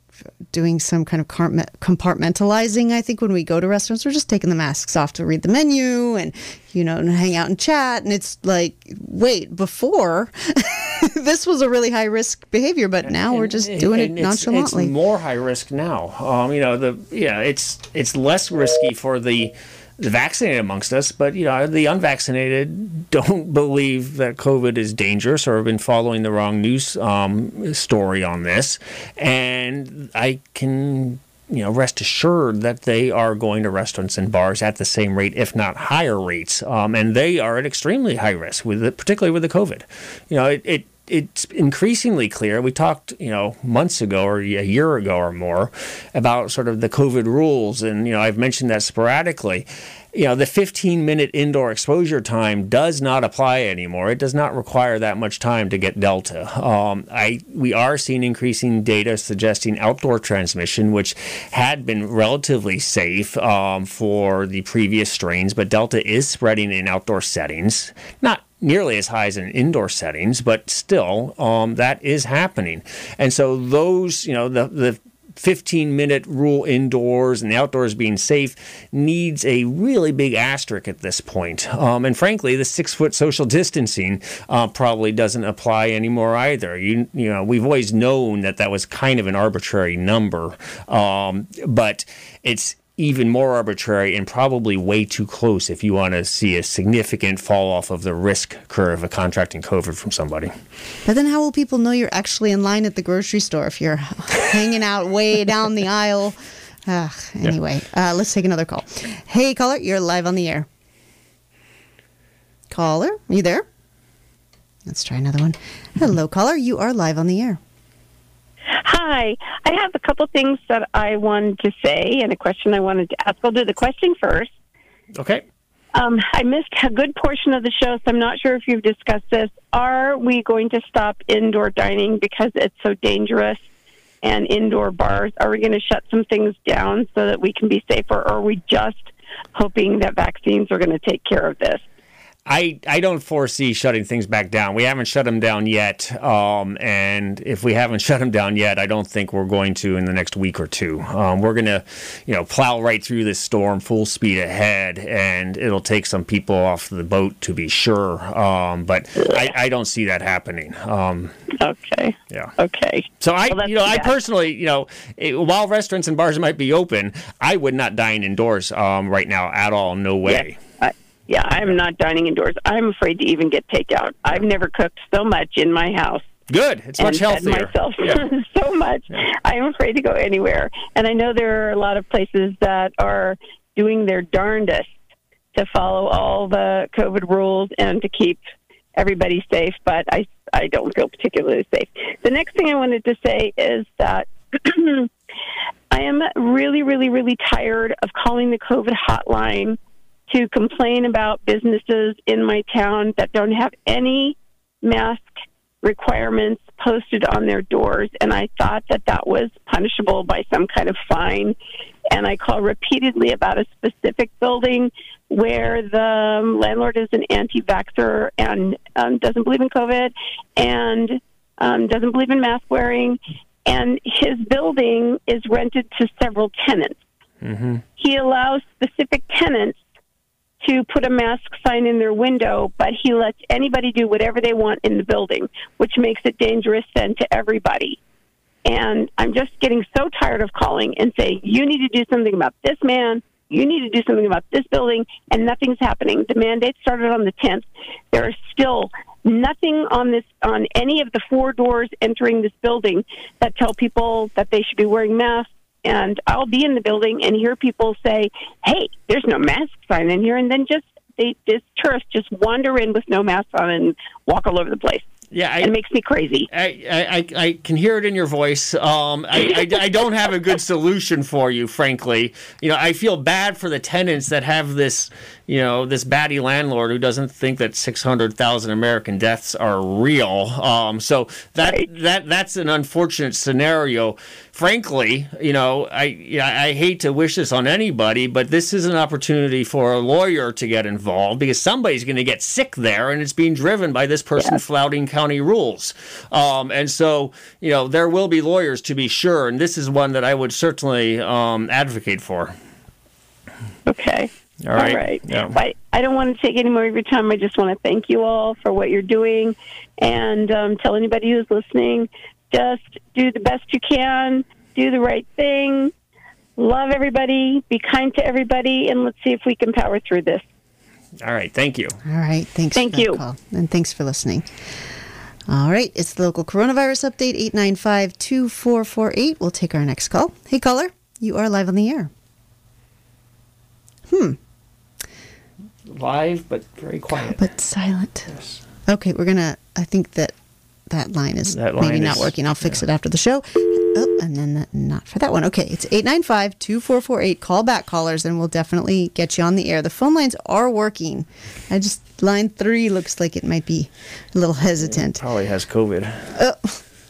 doing some kind of compartmentalizing. I think when we go to restaurants, we're just taking the masks off to read the menu and you know and hang out and chat. And it's like, wait, before [laughs] this was a really high risk behavior, but now and, we're just doing it it's, nonchalantly. It's more high risk now. Um, you know, the yeah, it's it's less risky for the vaccinated amongst us, but you know the unvaccinated don't [laughs] believe that COVID is dangerous or have been following the wrong news um, story on this, and I can you know rest assured that they are going to restaurants and bars at the same rate, if not higher rates, um, and they are at extremely high risk with it, particularly with the COVID. You know it, it it's increasingly clear. We talked, you know, months ago or a year ago or more about sort of the COVID rules, and you know, I've mentioned that sporadically. You know, the 15 minute indoor exposure time does not apply anymore. It does not require that much time to get Delta. Um, I we are seeing increasing data suggesting outdoor transmission, which had been relatively safe um, for the previous strains, but Delta is spreading in outdoor settings. Not nearly as high as in indoor settings, but still, um, that is happening. And so those, you know, the the 15 minute rule indoors and the outdoors being safe needs a really big asterisk at this point. Um, and frankly, the six foot social distancing uh, probably doesn't apply anymore either. You, you know, we've always known that that was kind of an arbitrary number, um, but it's even more arbitrary and probably way too close if you want to see a significant fall off of the risk curve of contracting COVID from somebody. But then, how will people know you're actually in line at the grocery store if you're hanging out way down the aisle? Uh, anyway, uh, let's take another call. Hey, caller, you're live on the air. Caller, you there? Let's try another one. Hello, caller, you are live on the air. Hi. I have a couple things that I wanted to say and a question I wanted to ask. I'll do the question first. Okay. Um, I missed a good portion of the show, so I'm not sure if you've discussed this. Are we going to stop indoor dining because it's so dangerous and indoor bars? Are we going to shut some things down so that we can be safer, or are we just hoping that vaccines are going to take care of this? I, I don't foresee shutting things back down. We haven't shut them down yet. Um, and if we haven't [laughs] shut them down yet, I don't think we're going to in the next week or two. Um, we're going to, you know, plow right through this storm full speed ahead, and it'll take some people off the boat to be sure. Um, but I, I, don't see that happening. Um, okay. Yeah. Okay. So I, well, you know, I personally, you know, it, while restaurants and bars might be open, I would not dine indoors um, right now at all. No way. Yeah. Yeah, I'm not dining indoors. I'm afraid to even get takeout. I've never cooked so much in my house. Good. It's much healthier. myself yeah. [laughs] so much. Yeah. I'm afraid to go anywhere. And I know there are a lot of places that are doing their darndest to follow all the COVID rules and to keep everybody safe, but I I don't feel particularly safe. The next thing I wanted to say is that [clears throat] I am really, really, really tired of calling the COVID hotline to complain about businesses in my town that don't have any mask requirements posted on their doors. And I thought that that was punishable by some kind of fine. And I call repeatedly about a specific building where the landlord is an anti vaxxer and um, doesn't believe in COVID and um, doesn't believe in mask wearing. And his building is rented to several tenants. Mm-hmm. He allows specific tenants to put a mask sign in their window, but he lets anybody do whatever they want in the building, which makes it dangerous then to everybody. And I'm just getting so tired of calling and saying, you need to do something about this man, you need to do something about this building, and nothing's happening. The mandate started on the 10th. There is still nothing on this on any of the four doors entering this building that tell people that they should be wearing masks and I'll be in the building and hear people say, "Hey, there's no mask sign in here," and then just they this tourists just wander in with no mask on and walk all over the place. Yeah, I, it makes me crazy. I, I, I can hear it in your voice. Um, I, I, I, don't have a good solution for you, frankly. You know, I feel bad for the tenants that have this, you know, this batty landlord who doesn't think that six hundred thousand American deaths are real. Um, so that right. that that's an unfortunate scenario. Frankly, you know, I I hate to wish this on anybody, but this is an opportunity for a lawyer to get involved because somebody's going to get sick there, and it's being driven by this person yeah. flouting county rules. Um, and so, you know, there will be lawyers to be sure, and this is one that I would certainly um, advocate for. Okay. All right. All right. Yeah. I, I don't want to take any more of your time. I just want to thank you all for what you're doing and um, tell anybody who's listening just do the best you can, do the right thing, love everybody, be kind to everybody, and let's see if we can power through this. All right. Thank you. All right. Thanks. Thank you. Call. And thanks for listening. All right. It's the local coronavirus update 895 2448. We'll take our next call. Hey, caller. You are live on the air. Hmm. Live, but very quiet. But silent. Yes. Okay. We're to, I think that that line is That line maybe not is- working. I'll fix yeah. it after the show. Oh, and then that, not for that one. Okay, it's 895 2448. Call back callers and we'll definitely get you on the air. The phone lines are working. I just, line three looks like it might be a little hesitant. Probably has COVID. Oh.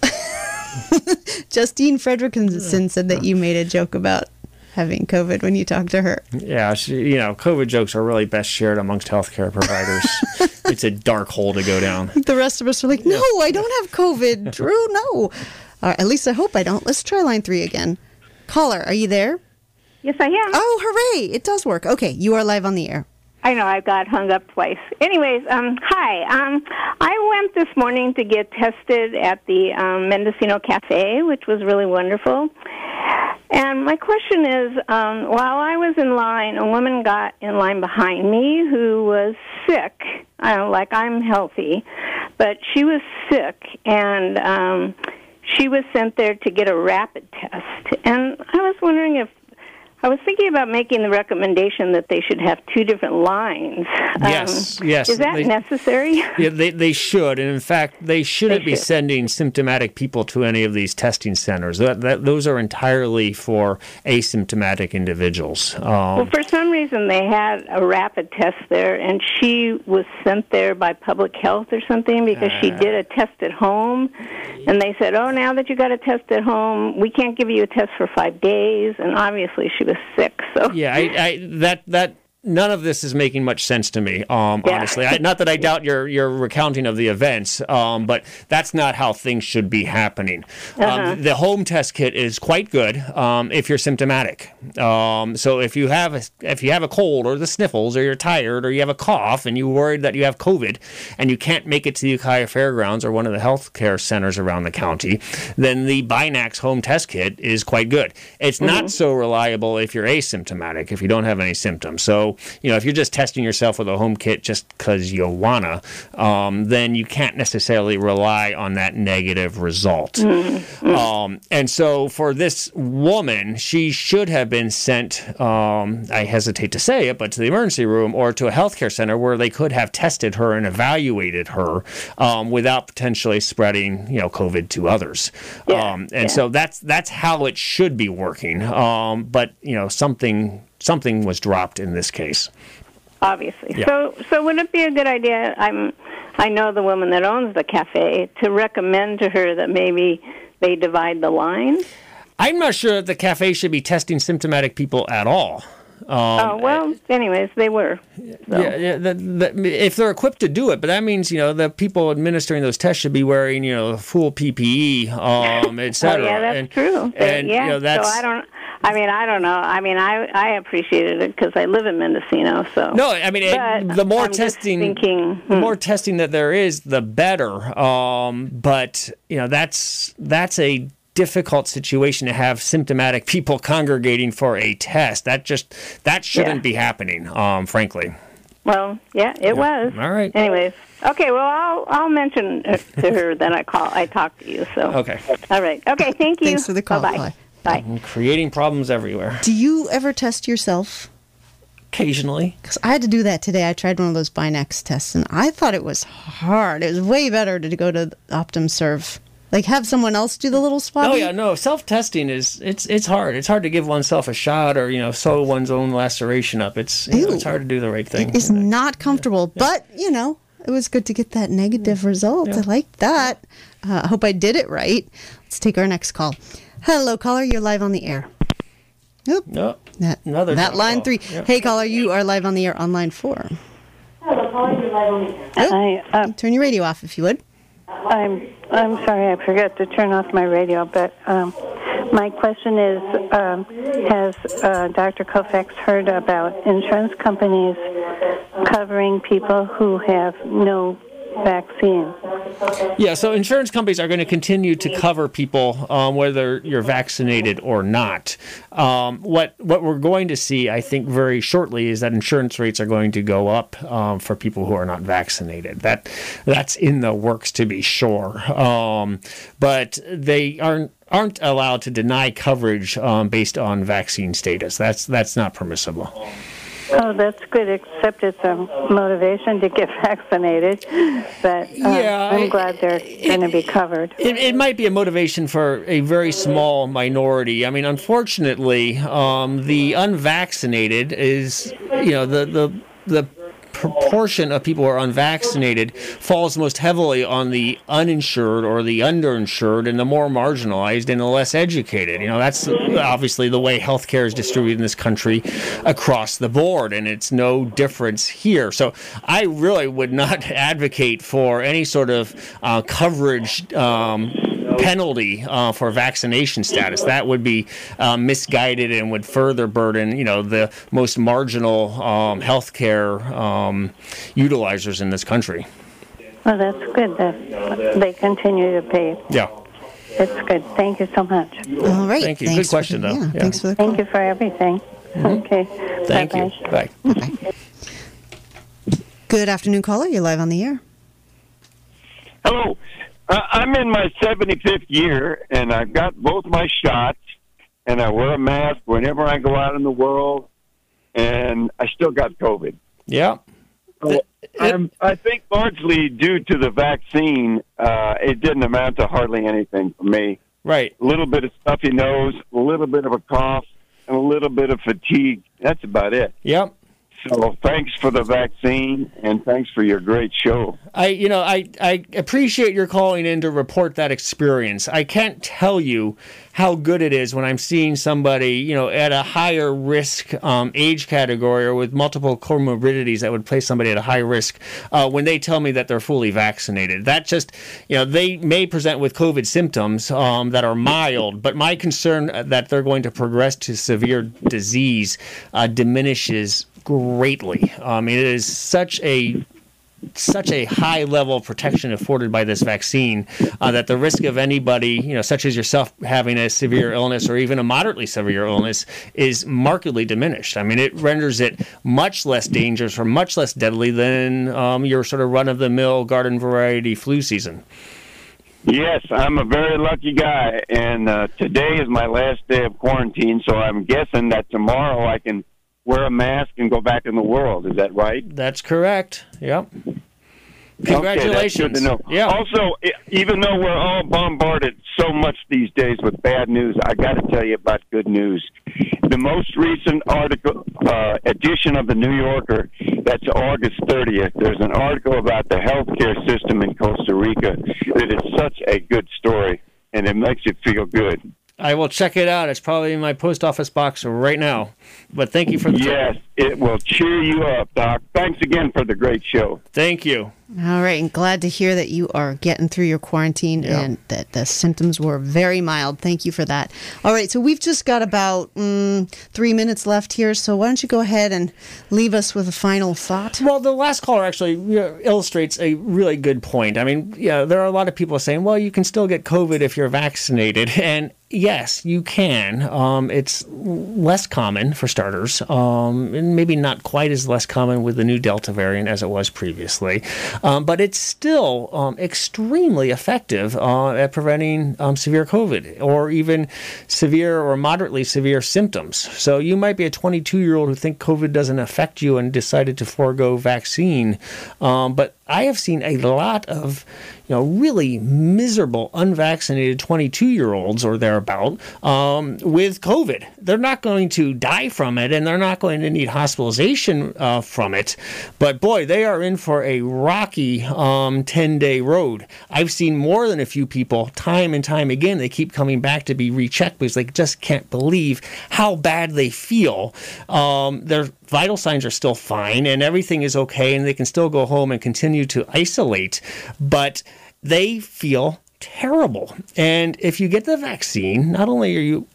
[laughs] Justine Fredrickson said that you made a joke about having COVID when you talk to her. Yeah, she, you know, COVID jokes are really best shared amongst healthcare providers. [laughs] it's a dark hole to go down. The rest of us are like, no, I don't have COVID. Drew, no. Uh, at least I hope I don't. Let's try line three again. Caller, are you there? Yes, I am. Oh, hooray! It does work. Okay, you are live on the air. I know I got hung up twice. Anyways, um, hi. Um, I went this morning to get tested at the um, Mendocino Cafe, which was really wonderful. And my question is, um, while I was in line, a woman got in line behind me who was sick. Uh, like I'm healthy, but she was sick, and um, she was sent there to get a rapid test. And I was wondering if I was thinking about making the recommendation that they should have two different lines. Yes, yes, Is that they- necessary? Yeah, they, they should. And in fact, they shouldn't They be should. sending symptomatic people to any of these testing centers. That, that, those are entirely for asymptomatic individuals. Um, Well, for some reason, they had a rapid test there, and she was sent there by public health or something because she did a test at home. And they said, Oh, now that you got a test at home, we can't give you a test for five days. And obviously, she was sick. So, yeah, I, I, that, that, none of this is making much sense to me. Um, Yeah. honestly, I, not that I doubt your your recounting of the events, um, but that's not how things should be happening. Uh-huh. Um, the home test kit is quite good um, if you're symptomatic. Um, so if you have a, if you have a cold or the sniffles or you're tired or you have a cough and you're worried that you have COVID and you can't make it to the Ukiah Fairgrounds or one of the healthcare centers around the county, then the Binax home test kit is quite good. It's not so reliable if you're asymptomatic, if you don't have any symptoms. So So, you know, if you're just testing yourself with a home kit just because you wanna, um, then you can't necessarily rely on that negative result. Mm-hmm. Um, and so for this woman, she should have been sent, um, I hesitate to say it, but to the emergency room or to a healthcare center where they could have tested her and evaluated her um, without potentially spreading, you know, COVID to others. um, and so that's that's how it should be working. Um, but you know, something something was dropped in this case. obviously. Yeah. So, so would it be a good idea? I'm, I know the woman that owns the cafe to recommend to her that maybe they divide the line. I'm not sure that the cafe should be testing symptomatic people at all. Um, oh well, anyways, they were. Yeah, yeah the, the, if they're equipped to do it, but that means you know the people administering those tests should be wearing you know full PPE, [laughs] um, et Oh yeah, that's and, true. And yeah, you know that's so I don't. I mean, I don't know. I mean, I I appreciated it because I live in Mendocino. So no, I mean it- the more I'm testing, thinking, the hmm. more testing that there is, the better. Um, but you know that's that's a difficult situation to have symptomatic people congregating for a test. That just that shouldn't Yeah. be happening. Um, frankly. Well, yeah, it was. All right. Anyways, okay. Well, I'll I'll mention to her that I call I talked to you. So Okay. all right. Okay. Thank you. Thanks for the call. Bye. Bye. Bye. Creating problems everywhere. Do you ever test yourself? Occasionally. Because I had to do that today. I tried one of those Binax tests, and I thought it was hard. It was way better to go to OptumServe. Like have someone else do the little swab. Oh yeah, no. Self testing is it's it's hard. It's hard to give oneself a shot or you know sew one's own laceration up. It's you know, it's hard to do the right thing. It is not comfortable, but you know, it was good to get that negative result. I like that. Uh, I hope I did it right. Let's take our next call. Hello, caller. You're live on the air. Oop. No, that another that line off. three. Yep. Hey, caller. You are live on the air on line four. Hello. Hi, uh, Turn your radio off if you would. I'm I'm sorry, I forgot to turn off my radio. But um, my question is: um, Has uh, Dr. Colfax heard about insurance companies covering people who have no vaccine? Yeah, so insurance companies are going to continue to cover people um, whether you're vaccinated or not. Um, what what we're going to see, I think, very shortly is that insurance rates are going to go up um, for people who are not vaccinated. That that's in the works to be sure, um, but they aren't aren't allowed to deny coverage um, based on vaccine status. That's that's not permissible. Oh, that's good. Except it's a motivation to get [laughs] vaccinated. But uh, Yeah, I'm glad they're going to be covered. It, it might be a motivation for a very small minority. I mean, unfortunately, um, the unvaccinated is, you know, the the the proportion of people who are unvaccinated falls most heavily on the uninsured or the underinsured and the more marginalized and the less educated. You know, that's obviously the way healthcare is distributed in this country across the board, and it's no difference here. So I really would not [laughs] advocate for any sort of uh, coverage. Um, penalty uh, for vaccination status that would be uh, misguided and would further burden you know the most marginal um, healthcare um, utilizers in this country Well, that's good that they continue to pay. yeah It's good. Thank you so much. All right. Thank you. Good Thanks for question, the- though. Yeah, Yeah. Thanks for the call. Thank you for everything. Okay. thank Bye-bye. you bye Good afternoon, caller. You're live on the air. Hello. Uh, I'm in my 75th year, and I've got both my shots, and I wear a mask whenever I go out in the world, and I still got COVID. yeah So I think largely due to the vaccine, uh, it didn't amount to hardly anything for me. right A little bit of stuffy nose, a little bit of a cough, and a little bit of fatigue. That's about it. yep So thanks for the vaccine, and thanks for your great show. I, you know, I, I appreciate your calling in to report that experience. I can't tell you how good it is when I'm seeing somebody, you know, at a higher risk um, age category or with multiple comorbidities that would place somebody at a high risk uh, when they tell me that they're fully vaccinated. That just, you know, they may present with COVID symptoms um, that are mild, but my concern that they're going to progress to severe disease uh, diminishes greatly. I mean, it is such a such a high level of protection afforded by this vaccine uh, that the risk of anybody, you know, such as yourself, having a severe illness or even a moderately severe illness is markedly diminished. I mean, it renders it much less dangerous or much less deadly than um, your sort of run of the mill garden variety flu season. Yes, I'm a very lucky guy, and uh, today is my last day of quarantine, so I'm guessing that tomorrow I can wear a mask and go back in the world. Is that right? That's correct. Yep. Congratulations. Okay, that's good to know. Yeah. Also, even though we're all bombarded so much these days with bad news, I got to tell you about good news. The most recent article uh, edition of the New Yorker, that's August 30th. There's an article about the healthcare system in Costa Rica It is such a good story, and it makes you feel good. I will check it out. It's probably in my post office box right now. But thank you for the Yes, it will cheer you up, Doc. Thanks again for the great show. Thank you. All right, and glad to hear that you are getting through your quarantine Yeah. and that the symptoms were very mild. Thank you for that. All right, so we've just got about mm, three minutes left here. So why don't you go ahead and leave us with a final thought? Well, the last caller actually illustrates a really good point. I mean, yeah, there are a lot of people saying, well, you can still get COVID if you're vaccinated. [laughs] And yes, you can. Um, it's less common for starters, um, and maybe not quite as less common with the new Delta variant as it was previously. Um, but it's still um, extremely effective uh, at preventing um, severe COVID or even severe or moderately severe symptoms. So you might be a 22 year old who think COVID doesn't affect you and decided to forego vaccine, um, but I have seen a lot of, you know, really miserable unvaccinated 22 year olds or thereabout um, with COVID. They're not going to die from it and they're not going to need hospitalization uh, from it. But boy, they are in for a rocky um, 10 day road. I've seen more than a few people time and time again. They keep coming back to be rechecked because they just can't believe how bad they feel. Um, their vital signs are still fine and everything is okay and they can still go home and continue to isolate. But they feel terrible. And if you get the vaccine, not only are you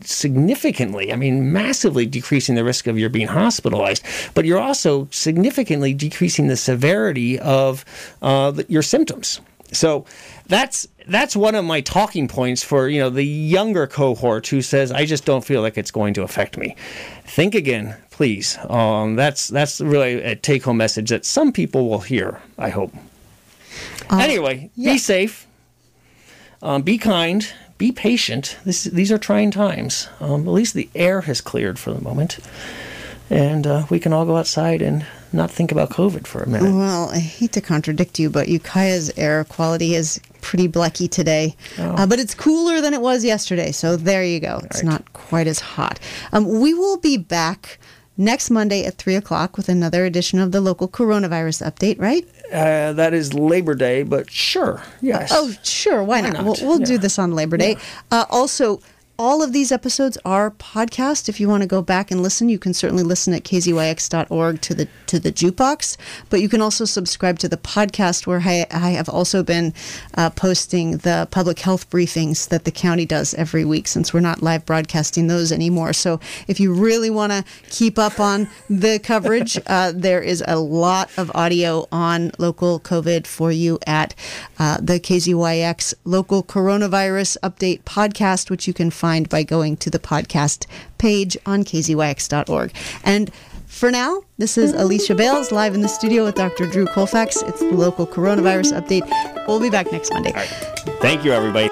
significantly, I mean, massively decreasing the risk of your being hospitalized, but you're also significantly decreasing the severity of uh, your symptoms. So that's that's one of my talking points for you know the younger cohort who says I just don't feel like it's going to affect me. Think again, please. Um, that's that's really a take home message that some people will hear. I hope. anyway, be safe. Um, be kind. Be patient. This, these are trying times. Um, at least the air has cleared for the moment, and uh, we can all go outside and not think about COVID for a minute. Well, I hate to contradict you, but Ukiah's air quality is pretty blecky today. Uh, but it's cooler than it was yesterday. So there you go. It's not quite as hot. Um, we will be back next Monday at 3 o'clock with another edition of the local coronavirus update, right? Uh, that is Labor Day, but sure, yes. Oh, sure. Why, Why not? not? We'll, we'll do this on Labor Day. Uh, also, all of these episodes are podcast. If you want to go back and listen, you can certainly listen at kzyx.org to the to the jukebox. But you can also subscribe to the podcast, where I, I have also been uh, posting the public health briefings that the county does every week, since we're not live broadcasting those anymore. So if you really want to keep up on the coverage, [laughs] uh, there is a lot of audio on local COVID for you at uh, the KZYX local coronavirus update podcast, which you can find by going to the podcast page on kzyx.org. And for now, this is Alicia Bales live in the studio with Dr. Drew Colfax. It's the local coronavirus update. We'll be back next Monday. Thank you, everybody.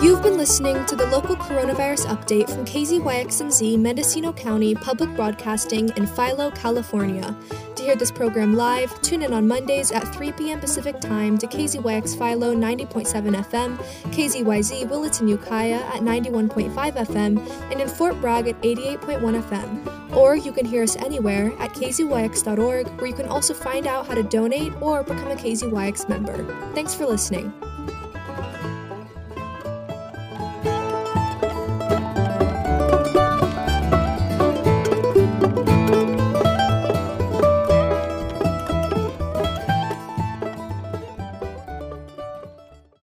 You've been listening to the local coronavirus update from KZYX&Z Mendocino County Public Broadcasting in Philo, California. To hear this program live, tune in on Mondays at 3 p.m. Pacific Time to KZYX Philo 90.7 FM, KZYZ Willits and Ukiah at 91.5 FM, and in Fort Bragg at 88.1 FM. Or you can hear us anywhere at kzyx.org, where you can also find out how to donate or become a KZYX member. Thanks for listening.